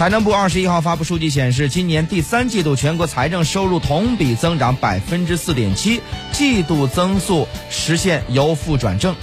财政部二十一号发布数据显示今年第三季度全国财政收入同比增长百分之四点七季度增速实现由负转正。